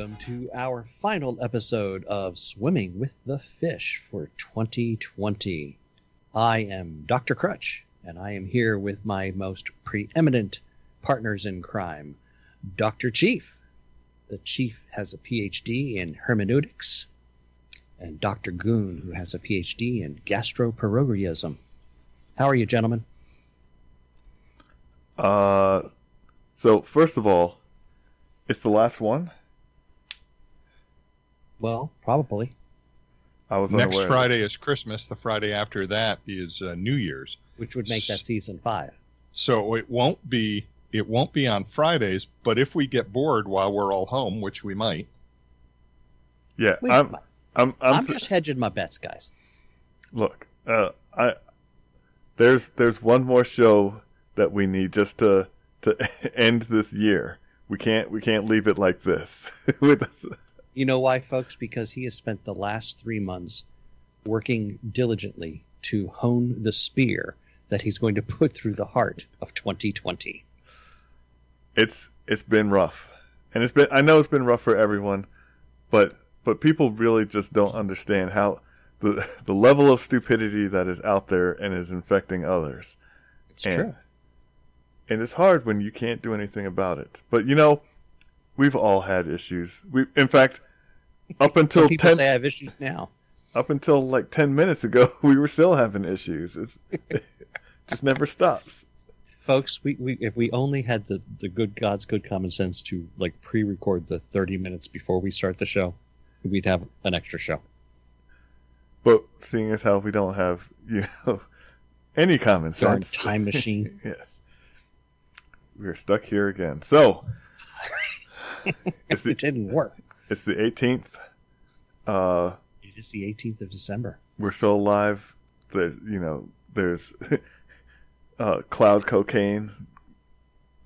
Welcome to our final episode of Swimming with the Fish for 2020. I am Dr. Crutch, and I am here with my most preeminent partners in crime, Dr. Chief. The Chief has a PhD in hermeneutics, and Dr. Goon, who has a PhD in gastroparorism. How are you, gentlemen? Uh, so first of all, it's the last one. Well, probably. I was Next unaware. Friday is Christmas. The Friday after that is uh, New Year's. Which would make that season five. So it won't be it won't be on Fridays. But if we get bored while we're all home, which we might, Yeah, We- I'm. I'm. I'm, I'm just hedging my bets, guys. Look, uh, I. There's there's one more show that we need just to to end this year. We can't we can't leave it like this. With You know why, folks? Because he has spent the last three months working diligently to hone the spear that he's going to put through the heart of 2020. it's it's been rough, and it's been I know it's been rough for everyone, but but people really just don't understand how the the level of stupidity that is out there and is infecting others. It's And- true. and it's hard when you can't do anything about it. But you know, we've all had issues. We, in fact, up until people ten, say I have issues now. up until like ten minutes ago, we were still having issues. It's, it just never stops. Folks, we, we if we only had the, the good God's good common sense to like pre-record the 30 minutes before we start the show, we'd have an extra show. But seeing as how we don't have, you know, any common Darn sense, time machine. yes, we're stuck here again. So it's it didn't work. it's the 18th. Uh, It is the 18th of December. we're still alive. There's, you know, there's uh, cloud cocaine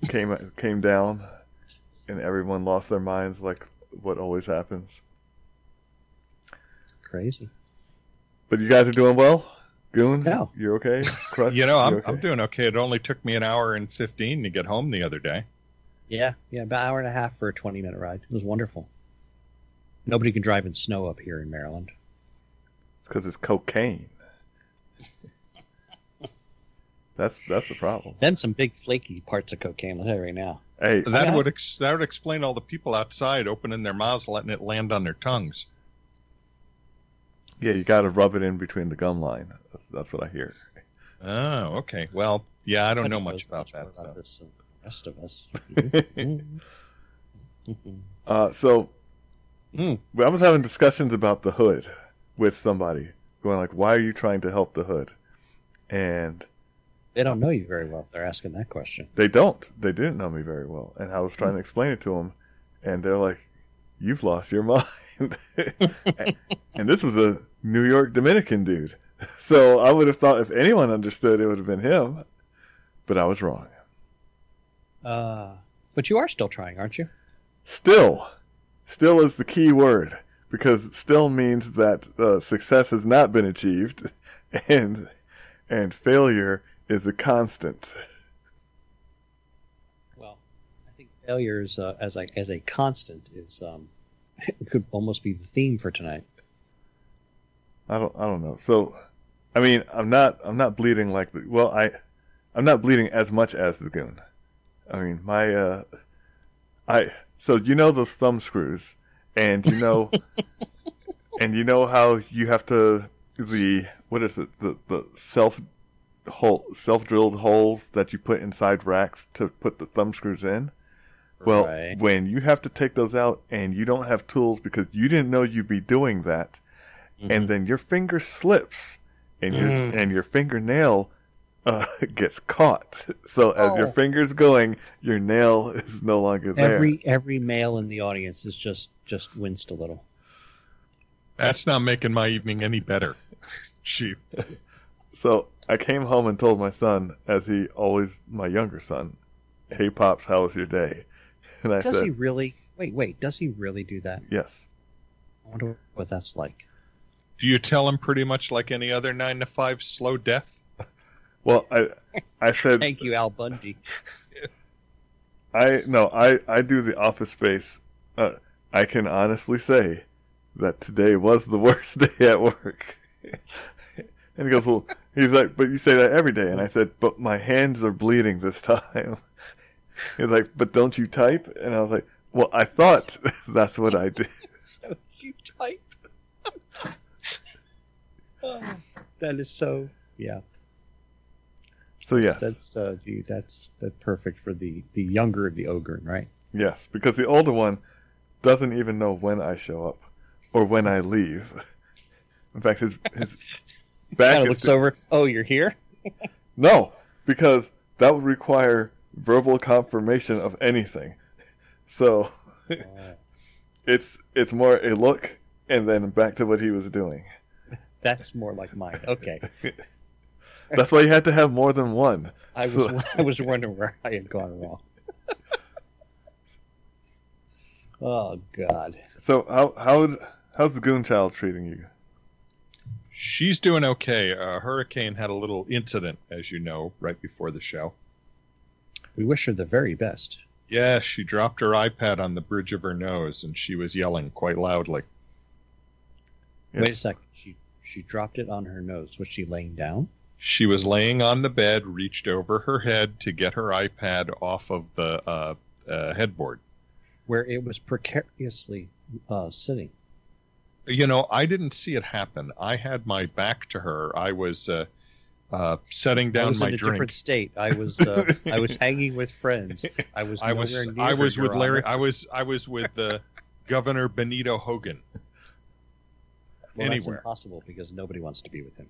came came down, and everyone lost their minds, like what always happens. Crazy. But you guys are doing well. Goon, Yeah. you're okay. Crutch, you know, I'm okay? I'm doing okay. It only took me an hour and fifteen to get home the other day. Yeah, yeah, about an hour and a half for a 20 minute ride. It was wonderful. Nobody can drive in snow up here in Maryland. It's because it's cocaine. That's that's the problem. Then some big flaky parts of cocaine. I'll tell you right now. Hey, That would ex- that would explain all the people outside opening their mouths, letting it land on their tongues. yeah, you got to rub it in between the gum line. That's, that's what I hear. Oh, okay. Well, yeah, I don't know Nobody much knows about more that. So. This than the rest of us. Uh, so Mm. I was having discussions about the hood with somebody, going like, "Why are you trying to help the hood?" And they don't know you very well if they're asking that question. they don't. They didn't know me very well, and I was trying to explain it to them, and they're like, "You've lost your mind." and this was a New York Dominican dude, so I would have thought if anyone understood, it would have been him, but I was wrong. Uh, but you are still trying, aren't you? Still, still is the key word because still means that uh, success has not been achieved, and and failure is a constant. Well, I think failure is, uh, as a as a constant is um, it could almost be the theme for tonight. I don't I don't know. So, I mean, I'm not I'm not bleeding like the well I I'm not bleeding as much as the goon. I mean, my uh, I so you know those thumb screws, and you know, and you know how you have to the what is it the the self hole self drilled holes that you put inside racks to put the thumb screws in. Well, Right. when you have to take those out and you don't have tools because you didn't know you'd be doing that, and then your finger slips and your Mm. and your fingernail uh, gets caught. So as your Oh. finger's going, your nail is no longer there. every every male in the audience is just just winced a little. That's not making my evening any better. Shoot. So I came home and told my son, as he always my younger son, "Hey pops, how was your day?" And I Does said, he really? Wait, wait. Does he really do that? "Yes." I wonder what that's like. Do you tell him pretty much like any other nine to five slow death? Well, I I said Thank you, Al Bundy. I no, I I do the office space uh, I can honestly say that today was the worst day at work. and he goes, well, he's like, but you say that every day. And I said, but my hands are bleeding this time. He's like, but don't you type? And I was like, well, I thought that's what I did. don't you type. Oh, that is so. Yeah. So yes, That's uh, gee, that's that's perfect for the the younger of the ogre, right? yes, because the older one doesn't even know when I show up or when I leave. In fact, his his back Kind of is looks over. Oh, you're here. no, because that would require verbal confirmation of anything. So it's it's more a look and then back to what he was doing. That's more like mine. Okay. That's why you had to have more than one. I was I was wondering where I had gone wrong. oh God. So how how how's the goon child treating you? She's doing okay. Uh, Hurricane had a little incident, as you know, right before the show. We wish her the very best. Yeah, she dropped her iPad on the bridge of her nose, and she was yelling quite loudly. Wait a second. She she dropped it on her nose. Was she laying down? She was laying on the bed, reached over her head to get her iPad off of the uh, uh, headboard. Where it was precariously uh, sitting. You know, I didn't see it happen. I had my back to her. I was uh, uh, setting I down was my in a drink. different state. I was uh, I was hanging with friends. I was I was I her, was with Larry. Honor. I was I was with uh, Governor Benito Hogan. well, that's impossible because nobody wants to be with him.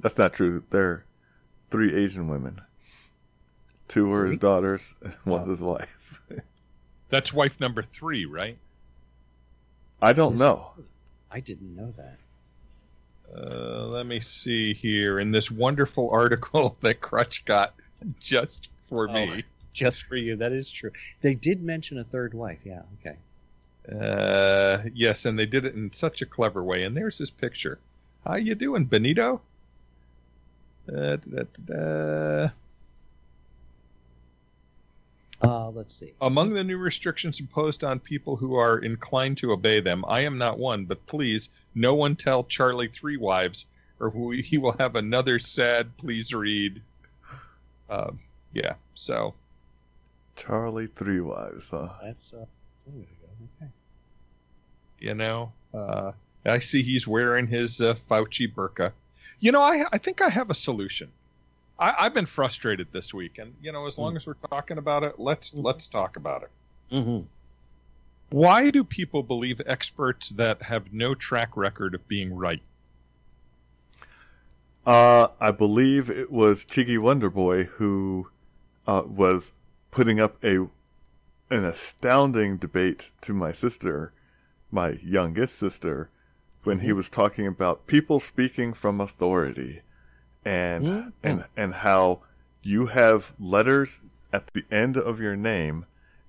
That's not true. There are three Asian women. Two were his daughters, and one's Oh. his wife. That's wife number three, right? I don't Is- know. I didn't know that. Uh, let me see here in this wonderful article that Crutch got just for Oh. me. Just for you, that is true. They did mention a third wife. Yeah, okay. Uh, yes, and they did it in such a clever way. And there's his picture. How you doing, Benito? Uh, da, da, da. Uh, let's see. Among the new restrictions imposed on people who are inclined to obey them, I am not one, but please, no one tell Charlie three wives, or who- he will have another sad please read. Uh, yeah, so Charlie Three Wives, huh? That's uh. there we go. Okay. you know, uh, I see he's wearing his uh, Fauci burqa. You know, I I think I have a solution. I, I've been frustrated this week, and you know, as long as we're talking about it, let's Mhm. let's talk about it. Mm-hmm. Why do people believe experts that have no track record of being right? Uh, I believe it was Chiggy Wonderboy who uh, was putting up a an astounding debate to my sister, my youngest sister, when he Mhm. was talking about people speaking from authority, and Mhm. and and how you have letters at the end of your name,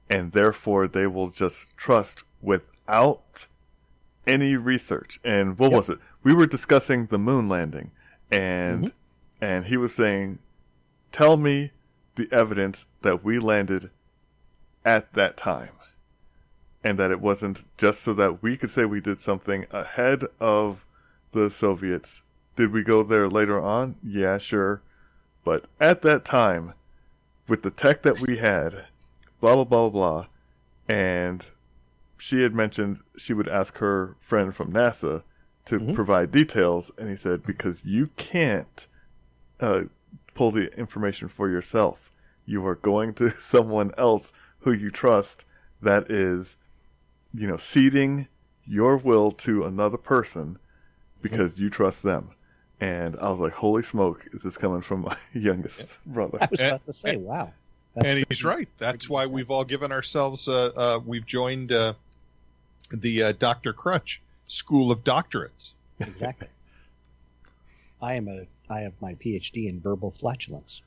and therefore they will just trust without any research. And what Yep. was it? We were discussing the moon landing, and Mhm. and he was saying, "Tell me the evidence that we landed at that time." And that it wasn't just so that we could say we did something ahead of the Soviets. Did we go there later on? Yeah, sure. But at that time, with the tech that we had, blah, blah, blah, blah, blah and she had mentioned she would ask her friend from NASA to Mhm. provide details, and he said, because you can't uh, pull the information for yourself. You are going to someone else who you trust that is, you know, ceding your will to another person because you trust them. And I was like, holy smoke, is this coming from my youngest brother? I was about to say, wow. That's and he's right. That's why we've all given ourselves. Uh, uh, we've joined uh, the uh, Dr. Crutch School of Doctorates. exactly. I am a. I have my PhD in verbal flatulence.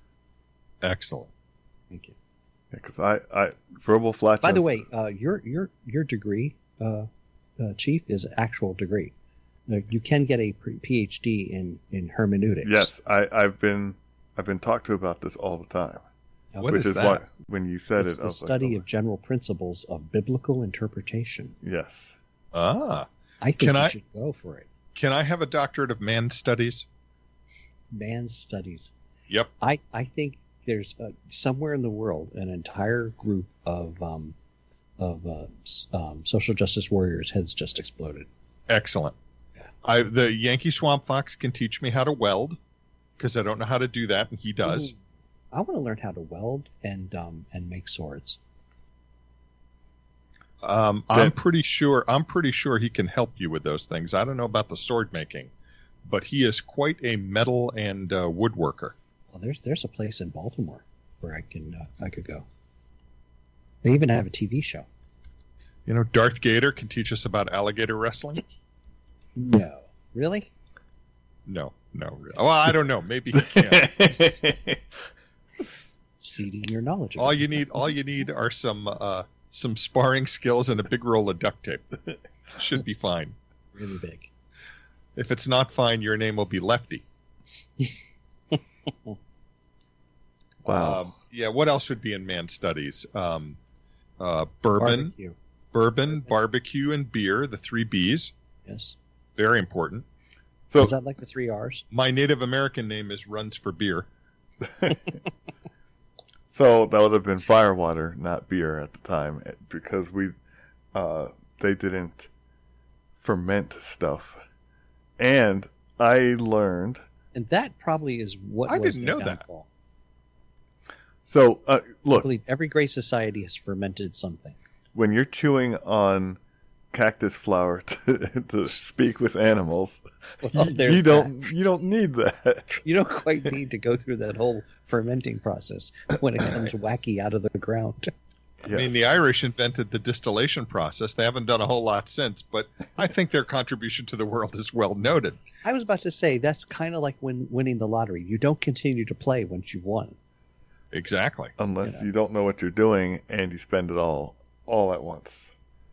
Excellent. Thank you. Because I, I, verbal flatulence. By the way, uh, your your your degree, uh, uh, chief, is an actual degree. Uh, you can get a PhD in in hermeneutics. yes, I, I've been, I've been talked to about this all the time. What which is is that? why when you said it's it, I the was like, study oh, of general principles of biblical interpretation. yes. Ah, I think Can you I- should go for it. can I have a doctorate of man studies? Man studies. Yep. I, I think there's uh, somewhere in the world an entire group of um, of uh, um, social justice warriors' heads just exploded. Excellent. I the Yankee Swamp Fox can teach me how to weld because I don't know how to do that, and he does. I want to learn how to weld and um, and make swords. Um, I'm pretty sure. I'm pretty sure he can help you with those things. I don't know about the sword making, but he is quite a metal and uh, woodworker. Well, there's there's a place in Baltimore where I can uh, I could go. They even have a TV show. You know, Darth Gator can teach us about alligator wrestling. No, really? No, no. re- Well, I don't know. Maybe he can. Seeding your knowledge. all you need, all you need, are some uh, some sparring skills and a big roll of duct tape. Should be fine. really big. If it's not fine, your name will be Lefty. wow. Um, yeah. What else would be in man studies? Um, uh, bourbon, Barbecue. bourbon, barbecue, and beer. The three B's. Yes. Very important. so Is that like the three R's? My Native American name is Runs for Beer. So that would have been firewater, not beer at the time, eh, because we uh, they didn't ferment stuff. And I learned. And that probably is what I was didn't their know that. Downfall. So uh, I look, believe every great society has fermented something. when you're chewing on cactus flower to, to speak with animals, Well, you, you don't you don't need that. You don't quite need to go through that whole fermenting process when it comes wacky out of the ground. I mean, the Irish invented the distillation process. They haven't done a whole lot since, but I think their contribution to the world is well noted. I was about to say that's kind of like when winning the lottery. You don't continue to play once you've won. Exactly. Unless you know. you don't know what you're doing and you spend it all all at once.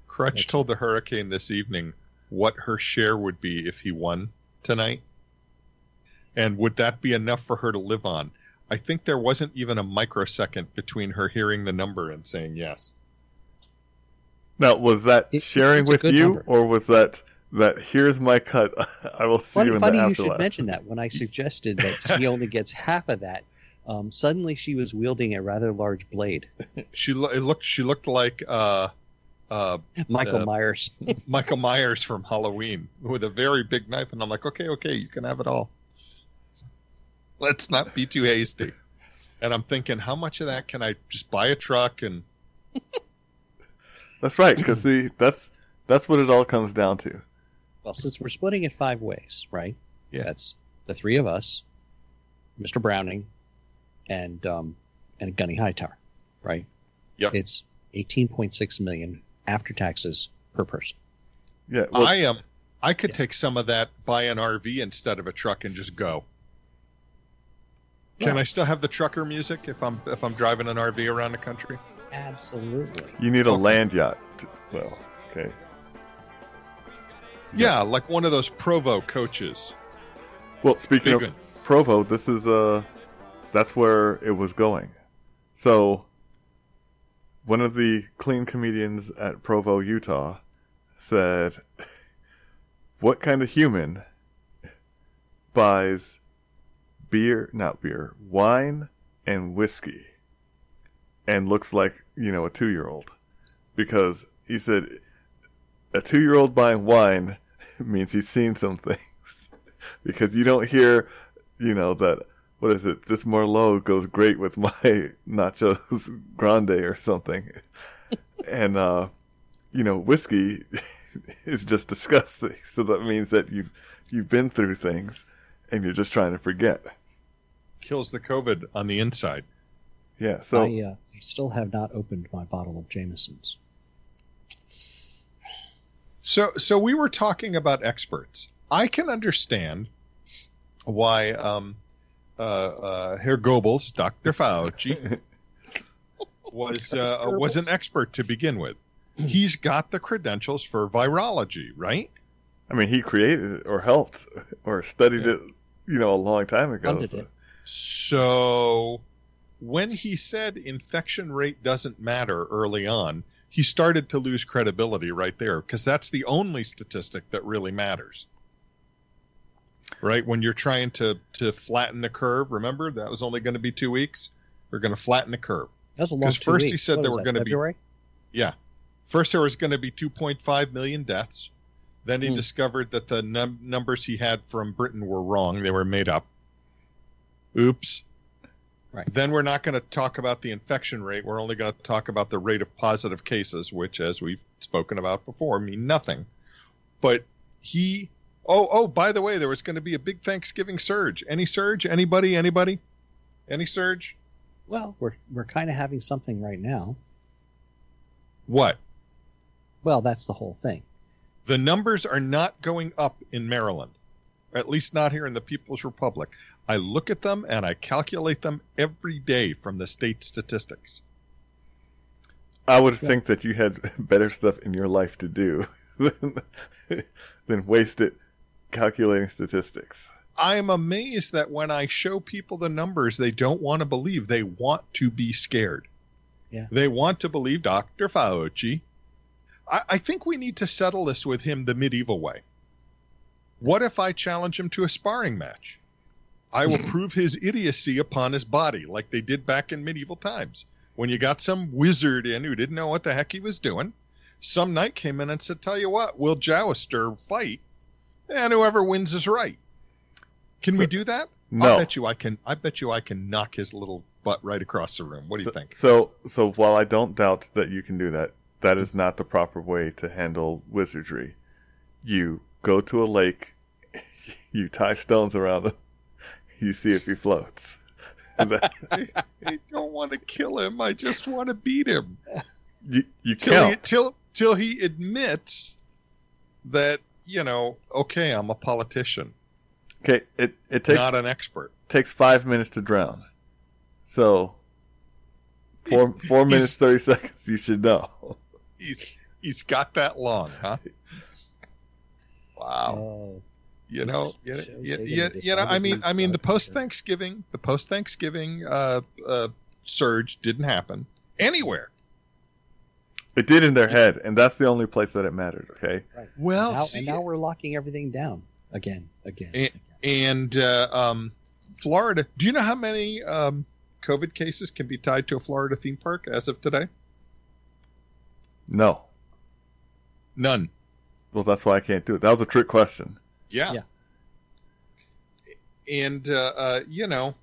Crutch That's- told the Hurricane this evening what her share would be if he won tonight. And would that be enough for her to live on? I think there wasn't even a microsecond between her hearing the number and saying yes. Now, was that It- sharing with you, number. or was that that here's my cut? I will see Funny, you in funny the you should mention that. When I suggested that she only gets half of that, um, suddenly she was wielding a rather large blade. She lo- it looked she looked like uh, uh, Michael Uh, Myers. Michael Myers from Halloween with a very big knife, and I'm like, okay, okay, you can have it all. Let's not be too hasty. And I'm thinking, how much of that can I just buy a truck and That's right, because see, that's that's what it all comes down to. Well, since we're splitting it five ways, right? Yeah. That's the three of us, Mr. Browning, and um, and Gunny Hightower, right? Yep. It's eighteen point six million after taxes per person. Yeah, well, I am. I could Yeah. take some of that, buy an RV instead of a truck, and just go. Can Yeah. I still have the trucker music if I'm if I'm driving an RV around the country? Absolutely. you need a Okay. land yacht. To, well, okay. Yeah, like one of those Provo coaches. Well, speaking Big of one. Provo, this is uh, that's where it was going. So, one of the clean comedians at Provo, Utah, said, "What kind of human buys beer, not beer, wine and whiskey, and looks like you know a two-year-old?" Because he said, a two-year-old buying wine means he's seen some things because you don't hear, you know, that what is it? This Merlot goes great with my nachos grande or something, and uh, you know, whiskey is just disgusting. So that means that you've you've been through things, and you're just trying to forget. Kills the COVID on the inside. Yeah. So I, uh, I still have not opened my bottle of Jameson's. So, so we were talking about experts. I can understand why um, uh, uh, Herr Goebbels, Dr. Fauci, was uh, was an expert to begin with. He's got the credentials for virology, right? I mean, he created it or helped or studied Yeah. it, you know, a long time ago. So- So, when he said infection rate doesn't matter early on, he started to lose credibility right there because that's the only statistic that really matters. Right? When you're trying to to flatten the curve, remember that was only going to be 2 weeks. We're going to flatten the curve. That's a long. 'Cause first he said What there were that, gonna be- Yeah. First, there was going to be 2.5 million deaths. Then he Hmm. discovered that the num- numbers he had from Britain were wrong. They were made up. Oops. Right. Then we're not going to talk about the infection rate. We're only going to talk about the rate of positive cases, which, as we've spoken about before, mean nothing. But he. Oh, oh, by the way, there was going to be a big Thanksgiving surge. Any surge? Anybody? Anybody? Any surge? Well, we're we're kind of having something right now. What? Well, that's the whole thing. the numbers are not going up in Maryland, at least not here in the People's Republic. I look at them and I calculate them every day from the state statistics. I would Yeah. think that you had better stuff in your life to do than, than waste it calculating statistics. I'm amazed that when I show people the numbers, they don't want to believe. They want to be scared. Yeah. They want to believe Dr. Fauci. I, I think we need to settle this with him the medieval way. What if I challenge him to a sparring match? I will prove his idiocy upon his body, like they did back in medieval times. When you got some wizard in who didn't know what the heck he was doing, some knight came in and said, Tell you what, we'll joust or fight, and whoever wins is right. Can we do that? No. I bet you I can. I bet you I can knock his little butt right across the room. What do you so, think? So, so while I don't doubt that you can do that, that is not the proper way to handle wizardry. You go to a lake, you tie stones around him, you see if he floats. That- I don't want to kill him. I just want to beat him you you till he, till till he admits that you know. Okay, I'm a politician, Okay, it it takes not an expert. takes five minutes to drown. So four four He's- minutes thirty seconds. You should know. He's he's got that long, huh? Wow. Oh, you know, is- you, shows you, you, you know. I mean, I mean, the post Thanksgiving, the post Thanksgiving uh, uh, surge didn't happen anywhere. It did in their head, and that's the only place that it mattered. Okay. right. Well, now, see, and now we're locking everything down again, again. And- again. and uh, um, Florida. Do you know how many um, COVID cases can be tied to a Florida theme park as of today? No. None. Well, that's why I can't do it. That was a trick question. Yeah. Yeah. And uh, uh, you know,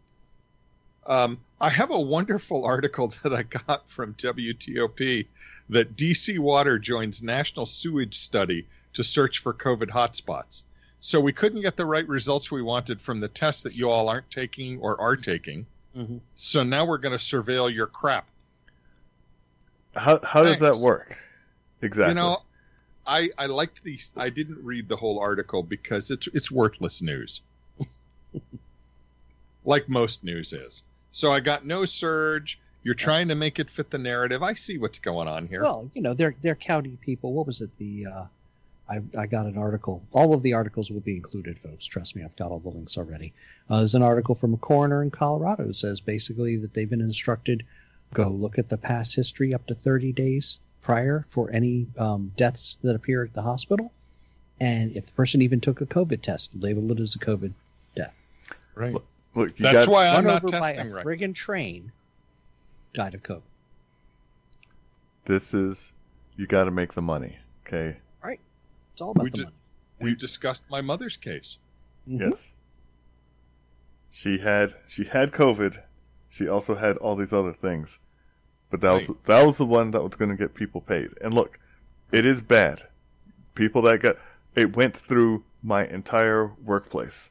um, I have a wonderful article that I got from WTOP that DC Water joins national sewage study to search for COVID hotspots. So we couldn't get the right results we wanted from the tests that you all aren't taking or are taking. Mhm. So now we're going to surveil your crap. How how does that work? Exactly. You know, I I liked these. I didn't read the whole article because it's it's worthless news, like most news is. So I got no surge. You're trying to make it fit the narrative. I see what's going on here. Well, you know, they're they're county people. What was it? The uh, I I got an article. All of the articles will be included, folks. Trust me, I've got all the links already. Uh, there's an article from a coroner in Colorado who says basically that they've been instructed go look at the past history up to 30 days prior for any um, deaths that appear at the hospital, and if the person even took a COVID test, label it as a COVID. Death. Right. Look, you That's got, why I'm Run not over by a testing right. friggin' train. Died of COVID. this is you got to make the money. Okay. Right. It's all about We the did- money. We discussed my mother's case. Mhm. Yes. She had she had COVID. She also had all these other things, but that was that was the one that was going to get people paid. And look, it is bad. People that got it went through my entire workplace,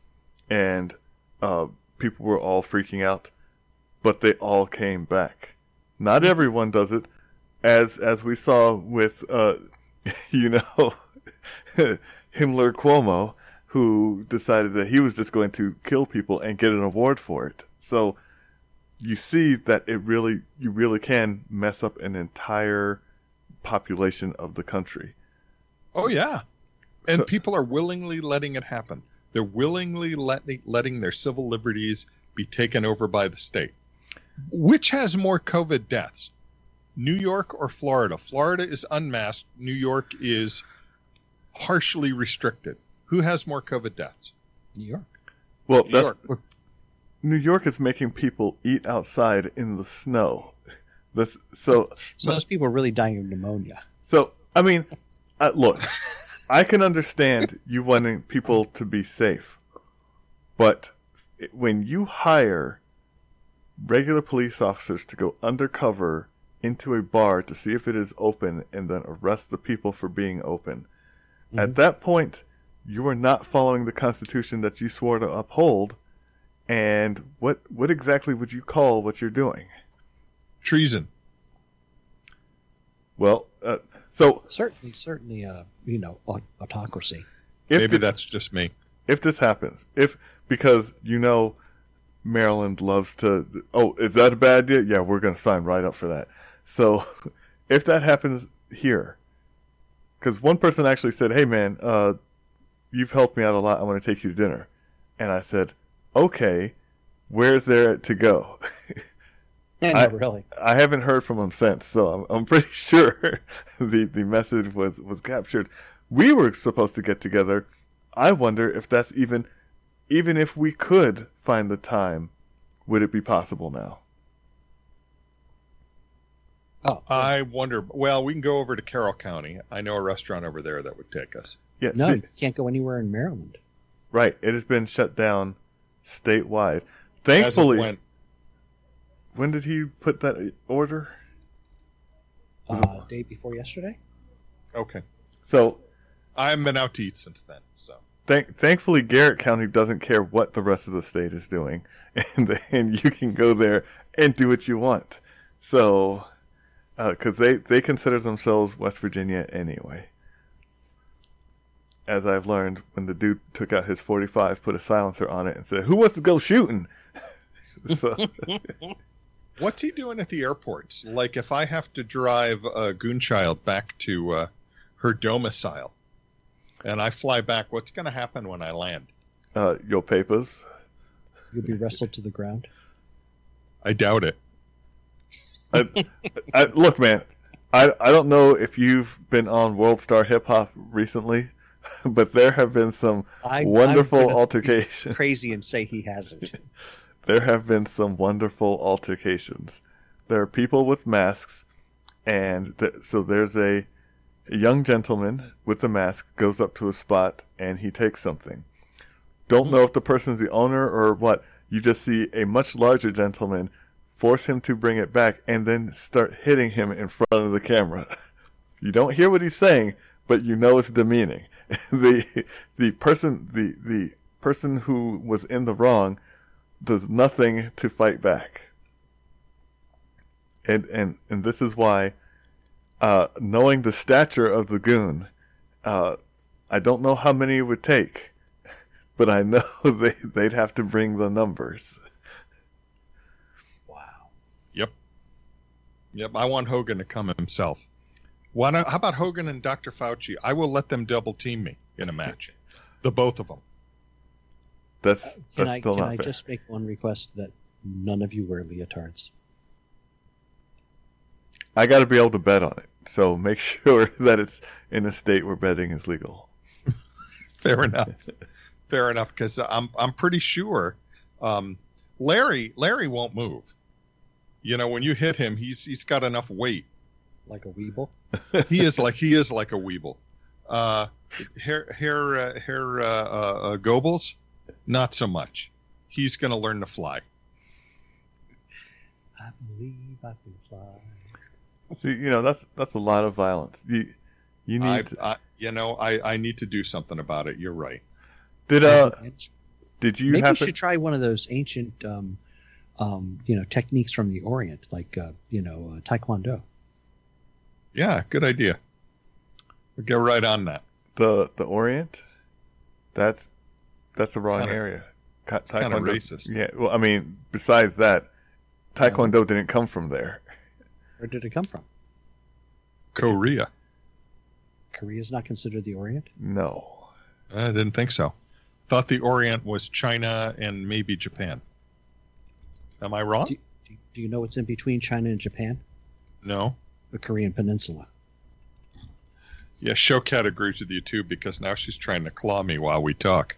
and uh, people were all freaking out, but they all came back. Not everyone does it, as as we saw with uh, you know Himmler Cuomo who decided that he was just going to kill people and get an award for it. So you see that it really you really can mess up an entire population of the country. Oh yeah, and So- people are willingly letting it happen. They're willingly letting letting their civil liberties be taken over by the state. Which has more COVID deaths, New York or Florida? Florida is unmasked. New York is harshly restricted. Who has more COVID deaths? New York. Well, New that's York. New York is making people eat outside in the snow. This so So those people are really dying of pneumonia. so I mean, uh, look, I can understand you wanting people to be safe, but when you hire regular police officers to go undercover into a bar to see if it is open and then arrest the people for being open, at Mhm. that point, you are not following the Constitution that you swore to uphold. And what what exactly would you call what you're doing? Treason. Well, uh, so Certainly, certainly, uh, you know, autocracy. if Maybe thi- that's just me. if this happens, if because you know Maryland loves to, oh, is that a bad idea? Yeah, we're gonna sign right up for that. So if that happens here, because one person actually said, "Hey, man, uh, you've helped me out a lot. I want to take you to dinner," and I said, "Okay, where's there to go?" Yeah, I- really. I haven't heard from him since, so I'm, I'm pretty sure the, the message was, was captured. We were supposed to get together. I wonder if that's even, even if we could find the time, would it be possible now? Oh, I wonder. Well, we can go over to Carroll County. I know a restaurant over there that would take us. Yeah, no, see- you can't go anywhere in Maryland. right. It has been shut down statewide. As of Thankfully, when- when did he put that order? Uh, day before yesterday. Okay. So I haven't been out to eat since then. So Thank, thankfully, Garrett County doesn't care what the rest of the state is doing, and and you can go there and do what you want. So, because they they consider themselves West Virginia anyway. As I've learned, when the dude took out his 45, put a silencer on it, and said, "Who wants to go shooting?" so, what's he doing at the airports? Like if I have to drive a Goonchild back to uh, her domicile, and I fly back, what's going to happen when I land? uh, your papers. You'll be wrestled to the ground. I doubt it. I, I, look, man, I I don't know if you've been on World Star Hip Hop recently, but there have been some I, wonderful I'm altercations. Crazy and say he hasn't. There have been some wonderful altercations. There are people with masks, and th- so there's a, a young gentleman with a mask goes up to a spot and he takes something. Don't know if the person's the owner or what. You just see a much larger gentleman force him to bring it back and then start hitting him in front of the camera. You don't hear what he's saying, but you know it's demeaning. the the person the the person who was in the wrong does nothing to fight back. And and and this is why, uh, knowing the stature of the goon, uh, I don't know how many it would take, but I know they they'd have to bring the numbers. Wow. Yep, Yep. I want Hogan to come himself. Why not, how about Hogan and Dr. Fauci? I will let them double team me in a match, the both of them. That's Can that's I still can not I fair. just make one request that none of you wear leotards? I got to be able to bet on it, so make sure that it's in a state where betting is legal. Fair enough. Fair enough, because I'm I'm pretty sure um, Larry Larry won't move. You know, when you hit him, he's he's got enough weight. Like a weeble? He is like he is like a weeble. Uh, hair hair uh, hair uh, uh, uh, Goebbels, not so much. He's going to learn to fly. I believe I can fly. See, you know that's that's a lot of violence. You you need I, to, I you know I I need to do something about it. You're right. did uh And did you Maybe we happen should try one of those ancient, um, um, you know, techniques from the Orient, like uh, you know, uh, Taekwondo. Yeah, good idea. We'll get right on that. the the Orient? That's that's the wrong Kinda- area. Ka- kinda racist. Yeah, well, I mean, besides that, Taekwondo didn't come from there. Where did it come from? Korea. Korea is not considered the Orient. No, I didn't think so. Thought the Orient was China and maybe Japan. Am I wrong? Do Do, do you know what's in between China and Japan? No. The Korean Peninsula. Yeah, Showcat agrees with you too because now she's trying to claw me while we talk.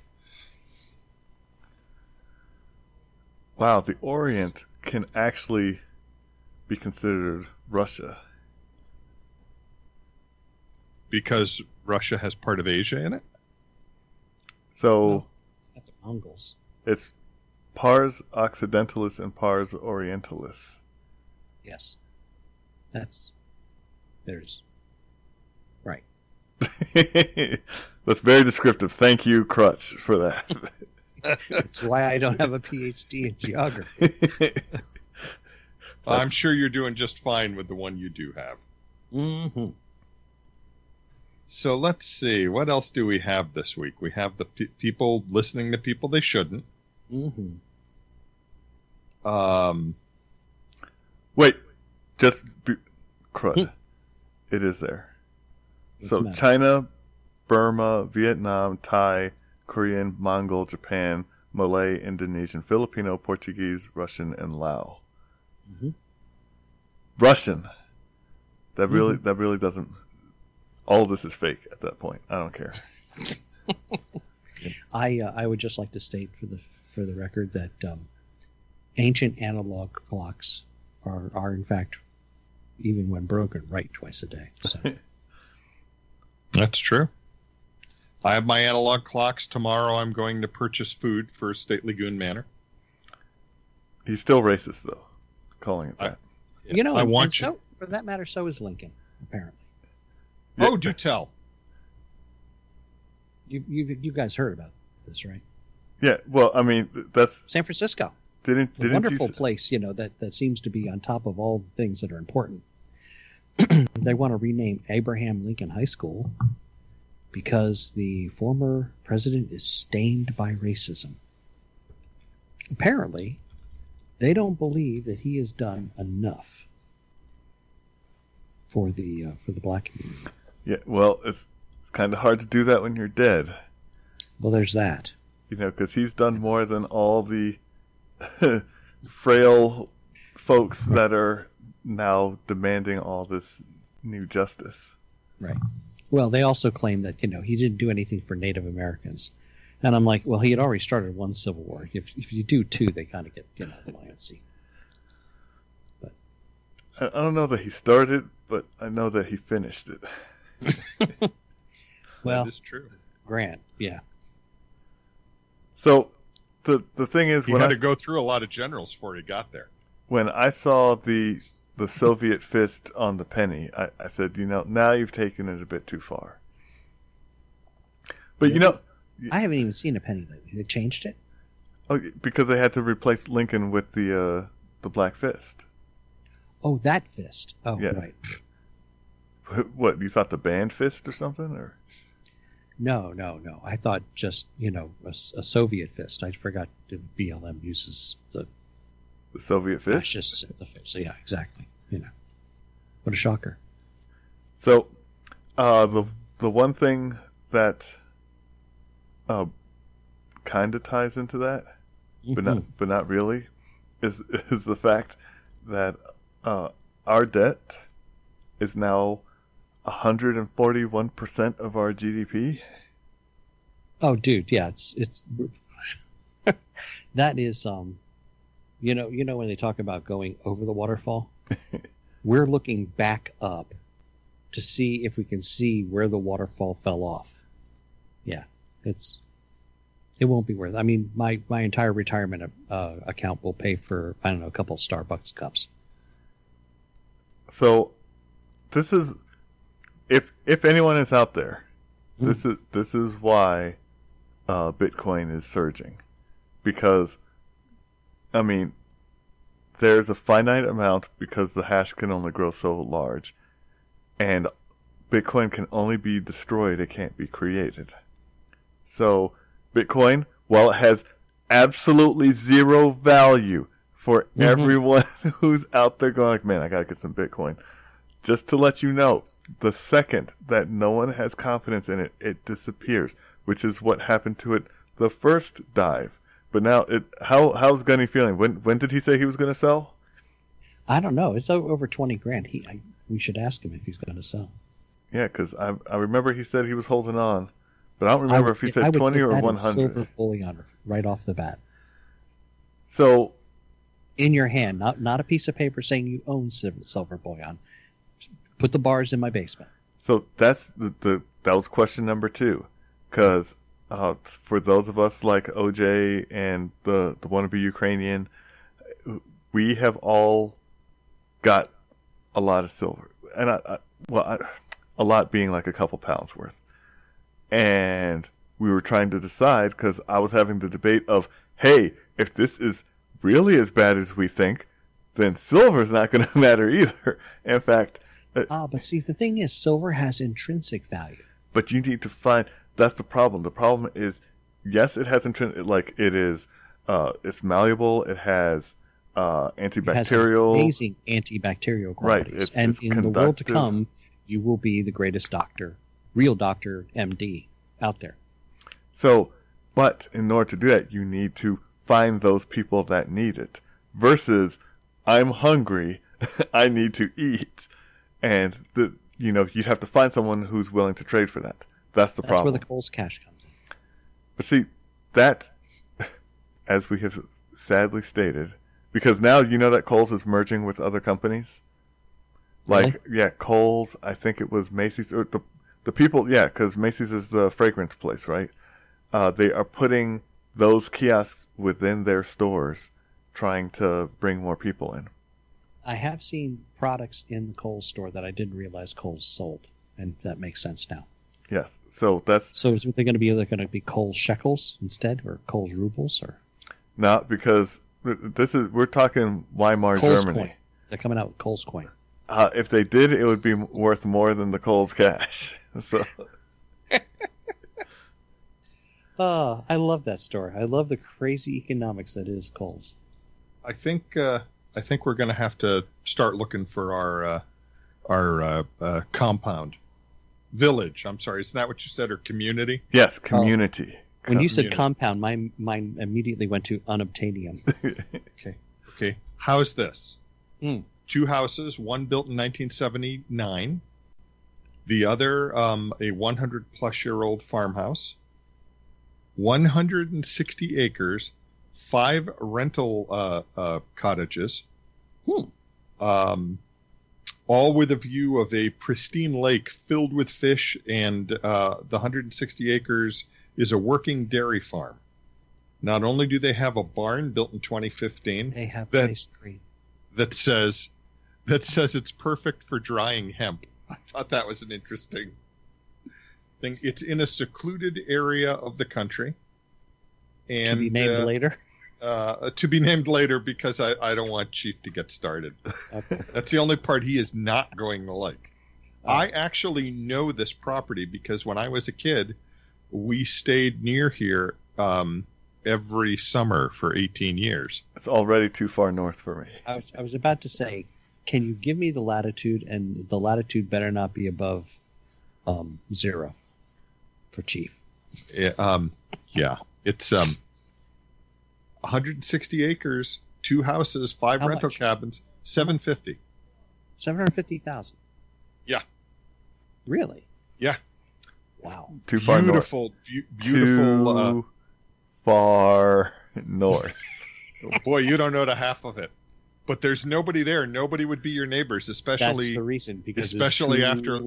Wow, the Orient can actually be considered Russia. Because Russia has part of Asia in it? So No. Not the Mongols. it's Pars Occidentalis and Pars Orientalis. Yes. That's there's right. That's very descriptive. Thank you, Crutch, for that. That's why I don't have a PhD in geography. I'm sure you're doing just fine with the one you do have. hmm So let's see. What else do we have this week? We have the pe- people listening to people they shouldn't. hmm Um, Wait, just be, Crutch. Hmm. it is there. What's so? China, Burma, Vietnam, Thai, Korean, Mongol, Japan, Malay, Indonesian, Filipino, Portuguese, Russian, and Lao. Mhm. Russian. That really Mm-hmm. that really doesn't. All of this is fake at that point. I don't care. I uh, I would just like to state for the for the record that um, ancient analog clocks are are in fact even when broken right twice a day. So that's true. I have my analog clocks. Tomorrow I'm going to purchase food for Stately Goon Manor. He's still racist though, calling it I- that. you know, I and- want and you. so for that matter, so is Lincoln apparently. Oh, do tell. You you you guys heard about this, right? yeah. Well, I mean, th- that's San Francisco, didn't a didn't wonderful you, place, you know that that seems to be on top of all the things that are important. they want to rename Abraham Lincoln High School because the former president is stained by racism. Apparently, they don't believe that he has done enough for the uh, for the black community. Yeah. Well, it's it's kind of hard to do that when you're dead. Well, there's that. you know, because he's done more than all the frail folks that are now demanding all this new justice. Well, they also claim that you know he didn't do anything for Native Americans, and I'm like, well, he had already started one civil war. If if you do two, they kind of get you know antsy. I, I don't know that he started, but I know that he finished it. Well, that is true. Grant, yeah, So the the thing is, He when had I, to go through a lot of generals before he got there. when I saw the the Soviet fist on the penny, I, I said, you know, now you've taken it a bit too far. But you know, I haven't even seen a penny lately. They changed it. oh, because they had to replace Lincoln with the uh, the black fist. Oh, that fist. Oh, Yeah. right. What you thought the band fist or something, or No, no, no. I thought just you know a Soviet fist. I forgot the BLM uses the the Soviet fish? fascists the fist. So yeah, exactly. You know, what a shocker. So, uh, the the one thing that uh, kind of ties into that, but Mhm. not but not really, is is the fact that uh, our debt is now 141 percent of our GDP. Oh, dude, yeah, it's it's that is um, you know, you know when they talk about going over the waterfall, we're looking back up to see if we can see where the waterfall fell off. Yeah, it's it won't be worth. I mean, my my entire retirement uh, account will pay for I don't know a couple Starbucks cups. So, this is if if anyone is out there, this is this is why uh, Bitcoin is surging, because I mean, there's a finite amount because the hash can only grow so large, and Bitcoin can only be destroyed; it can't be created. So, Bitcoin, while it has absolutely zero value for Mhm. everyone who's out there going like, man, I gotta get some Bitcoin. Just to let you know, the second that no one has confidence in it, it disappears, which is what happened to it the first dive. But now, it how how's Gunny feeling? When when did he say he was gonna sell? I don't know. It's over twenty grand. He, I, we should ask him if he's going to sell. Yeah, because I I remember he said he was holding on, but I don't remember I if he said twenty or one Silver hundred. bullion right off the bat So in your hand, not not a piece of paper saying you own silver, silver bullion. Put the bars in my basement. So that's the, the that was question number two, because uh, for those of us like OJ and the the wannabe Ukrainian, we have all got a lot of silver, and I, I well, I, a lot being like a couple pounds worth, and we were trying to decide because I was having the debate of, hey, if this is really as bad as we think, then silver's not going to matter either. In fact. Ah, but see, the thing is, silver has intrinsic value. but you need to find that's the problem. The problem is yes it has intrin- like it is uh it's malleable it has uh It has antibacterial amazing antibacterial Right, qualities, it's- and it's in the world to come, you will be the greatest doctor, real doctor, MD out there. so but in order to do that you need to find those people that need it. Versus i'm hungry i need to eat. And the you know you'd have to find someone who's willing to trade for that that's the That's problem That's where the Kohl's cash comes in. But see, that, as we have sadly stated, because now you know that Kohl's is merging with other companies. Like, yeah, Kohl's, I think it was Macy's, or the, the people, yeah, because Macy's is the fragrance place, right? Uh, they are putting those kiosks within their stores, trying to bring more people in. I have seen products in the Kohl's store that I didn't realize Kohl's sold, and that makes sense now. Yes, so that's So is they going to be either going to be Kohl's shekels instead, or Kohl's rubles, or not because this is we're talking Weimar Kohl's Germany. coin? They're coming out with Kohl's coin. Uh, if they did, it would be worth more than the Kohl's cash. So Oh, I love that store. I love the crazy economics that is Kohl's. I think uh, I think we're going to have to start looking for our uh, our uh, uh, compound village. I'm sorry, isn't that what you said, or community? yes, community. When you said compound, my mine immediately went to unobtainium. Okay, Okay. how's this? Hmm. Two houses, one built in 1979, the other um, a 100 plus year old farmhouse, 160 acres, five rental uh, uh, cottages, Hmm. um, all with a view of a pristine lake filled with fish, and uh, the 160 acres is a working dairy farm. Not only do they have a barn built in 2015 They have That- ice cream. that says that says it's perfect for drying hemp. I thought that was an interesting thing. It's in a secluded area of the country, and to be named uh, later. Uh, to be named later because I, I don't want Chief to get started. Okay. That's the only part he is not going to like. Oh. I actually know this property because when I was a kid, we stayed near here um, every summer for 18 years. It's already too far north for me. I was I was about to say, can you give me the latitude? And the latitude better not be above um, zero for chief. Yeah, um, yeah, it's um, 160 acres, two houses, five How rental much? cabins, 750. Seven hundred fifty thousand. Yeah. Really? Yeah. Wow. Too far north. Beautiful, beau- beautiful. Uh, far north. Boy, you don't know the half of it. But there's nobody there. Nobody would be your neighbors, That's especially the reason because it's especially too after-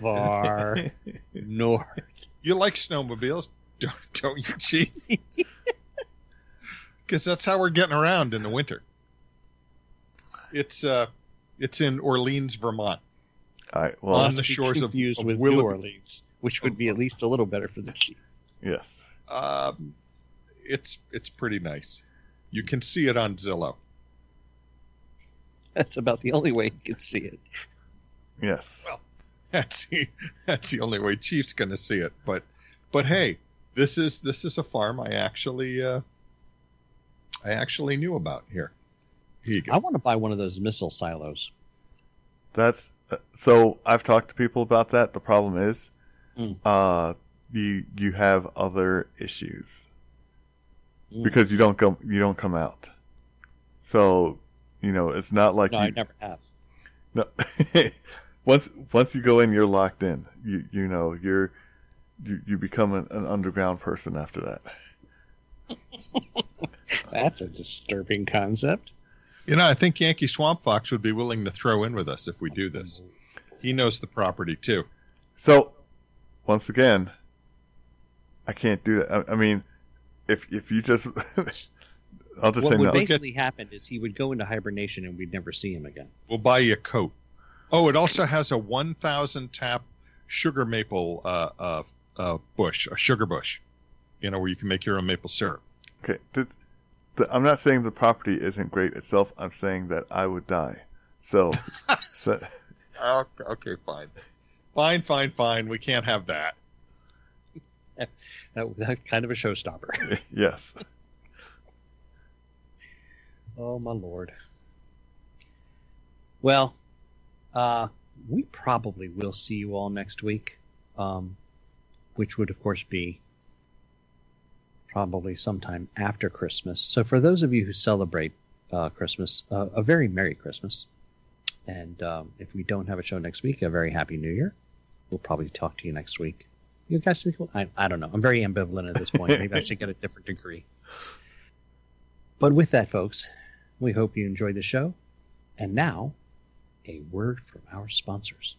far north. you like snowmobiles, don't, don't you, Chief? Because that's how we're getting around in the winter. It's uh, it's in Orleans, Vermont. All right. Well, On Not the shores of- confused of with Willoughby. New Orleans, which would be at least a little better for the chief. yes. Um, it's it's pretty nice. You can see it on Zillow. That's about the only way you can see it. Yes. Well, That's the, that's the only way Chief's going to see it. But but hey, this is this is a farm I actually uh, I actually knew about here. Here you go. I want to buy one of those missile silos. That's uh, so. I've talked to people about that. The problem is, Mm. uh, you you have other issues Mm. because you don't go you don't come out. So You know, it's not like No, you I never have. no. once once you go in, you're locked in. You you know you're you, you become an, an underground person after that. That's a disturbing concept. You know, I think Yankee Swamp Fox would be willing to throw in with us if we do this. He knows the property too. So, once again, I can't do that. I, I mean, if if you just, I'll just What say would no. basically happen is he would go into hibernation and we'd never see him again. We'll buy you a coat. Oh, it also has a 1,000 tap sugar maple uh, uh, uh, bush, a sugar bush. You know, where you can make your own maple syrup. Okay, th- th- I'm not saying the property isn't great itself. I'm saying that I would die. So, so okay, fine. Fine, fine, fine. We can't have that. That, that kind of a showstopper. yes. oh my lord. Well, uh, we probably will see you all next week, um, which would of course be probably sometime after Christmas. So for those of you who celebrate uh, Christmas, uh, a very Merry Christmas. And um, if we don't have a show next week, a very Happy New Year. We'll probably talk to you next week. You guys think? I, I don't know. I'm very ambivalent at this point. Maybe I should get a different degree. But with that, folks, we hope you enjoyed the show. And now, a word from our sponsors.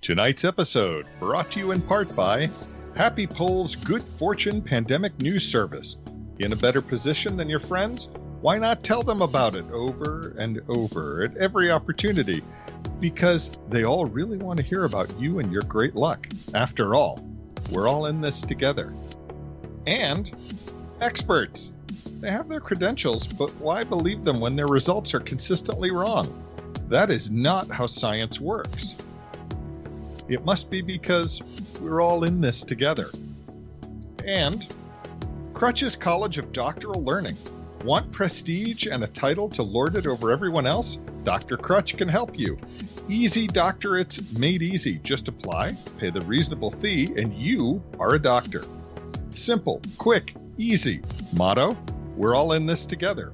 Tonight's episode brought to you in part by Happy Polls Good Fortune Pandemic News Service. In a better position than your friends? Why not tell them about it over and over at every opportunity? Because they all really want to hear about you and your great luck. After all, we're all in this together. And experts. They have their credentials, but why believe them when their results are consistently wrong? That is not how science works. It must be because we're all in this together. And Crutch's College of Doctoral Learning. Want prestige and a title to lord it over everyone else? Dr. Crutch can help you. Easy doctorates made easy. Just apply, pay the reasonable fee, and you are a doctor. Simple, quick, easy. Motto We're all in this together.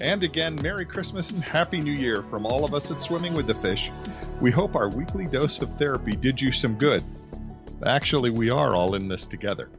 And again, Merry Christmas and Happy New Year from all of us at Swimming with the Fish. We hope our weekly dose of therapy did you some good. Actually, we are all in this together.